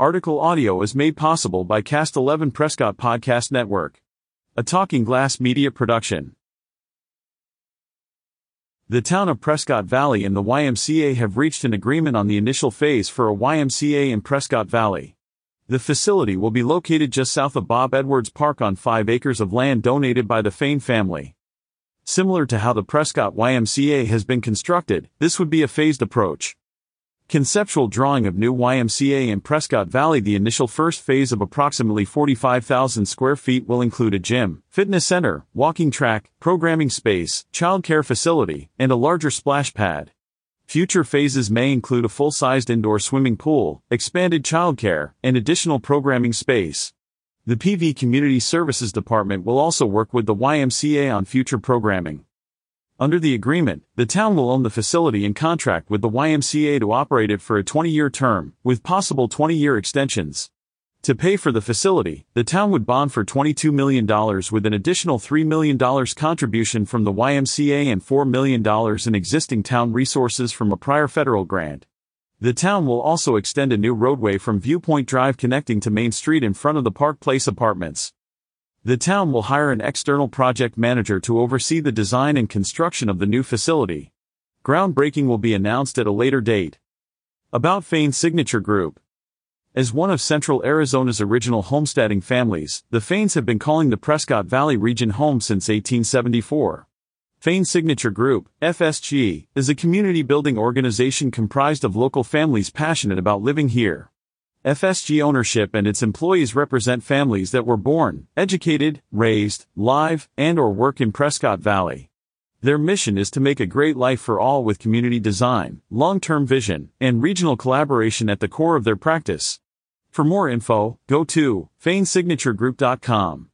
Article audio is made possible by Cast 11 Prescott Podcast Network, a Talking Glass media production. The town of Prescott Valley and the YMCA have reached an agreement on the initial phase for a YMCA in Prescott Valley. The facility will be located just south of Bob Edwards Park on 5 acres of land donated by the Fain family. Similar to how the Prescott YMCA has been constructed, this would be a phased approach. Conceptual drawing of new YMCA in Prescott Valley The initial first phase of approximately 45,000 square feet will include a gym, fitness center, walking track, programming space, childcare facility, and a larger splash pad. Future phases may include a full-sized indoor swimming pool, expanded childcare, and additional programming space. The PV Community Services Department will also work with the YMCA on future programming. Under the agreement, the town will own the facility and contract with the YMCA to operate it for a 20-year term, with possible 20-year extensions. To pay for the facility, the town would bond for $22 million with an additional $3 million contribution from the YMCA and $4 million in existing town resources from a prior federal grant. The town will also extend a new roadway from Viewpoint Drive connecting to Main Street in front of the Park Place apartments. The town will hire an external project manager to oversee the design and construction of the new facility. Groundbreaking will be announced at a later date. About Fain Signature Group. As one of Central Arizona's original homesteading families, the Fains have been calling the Prescott Valley region home since 1874. Fain Signature Group, FSG, is a community building organization comprised of local families passionate about living here. FSG ownership and its employees represent families that were born, educated, raised, live, and or work in Prescott Valley. Their mission is to make a great life for all with community design, long-term vision, and regional collaboration at the core of their practice. For more info, go to fainsignaturegroup.com.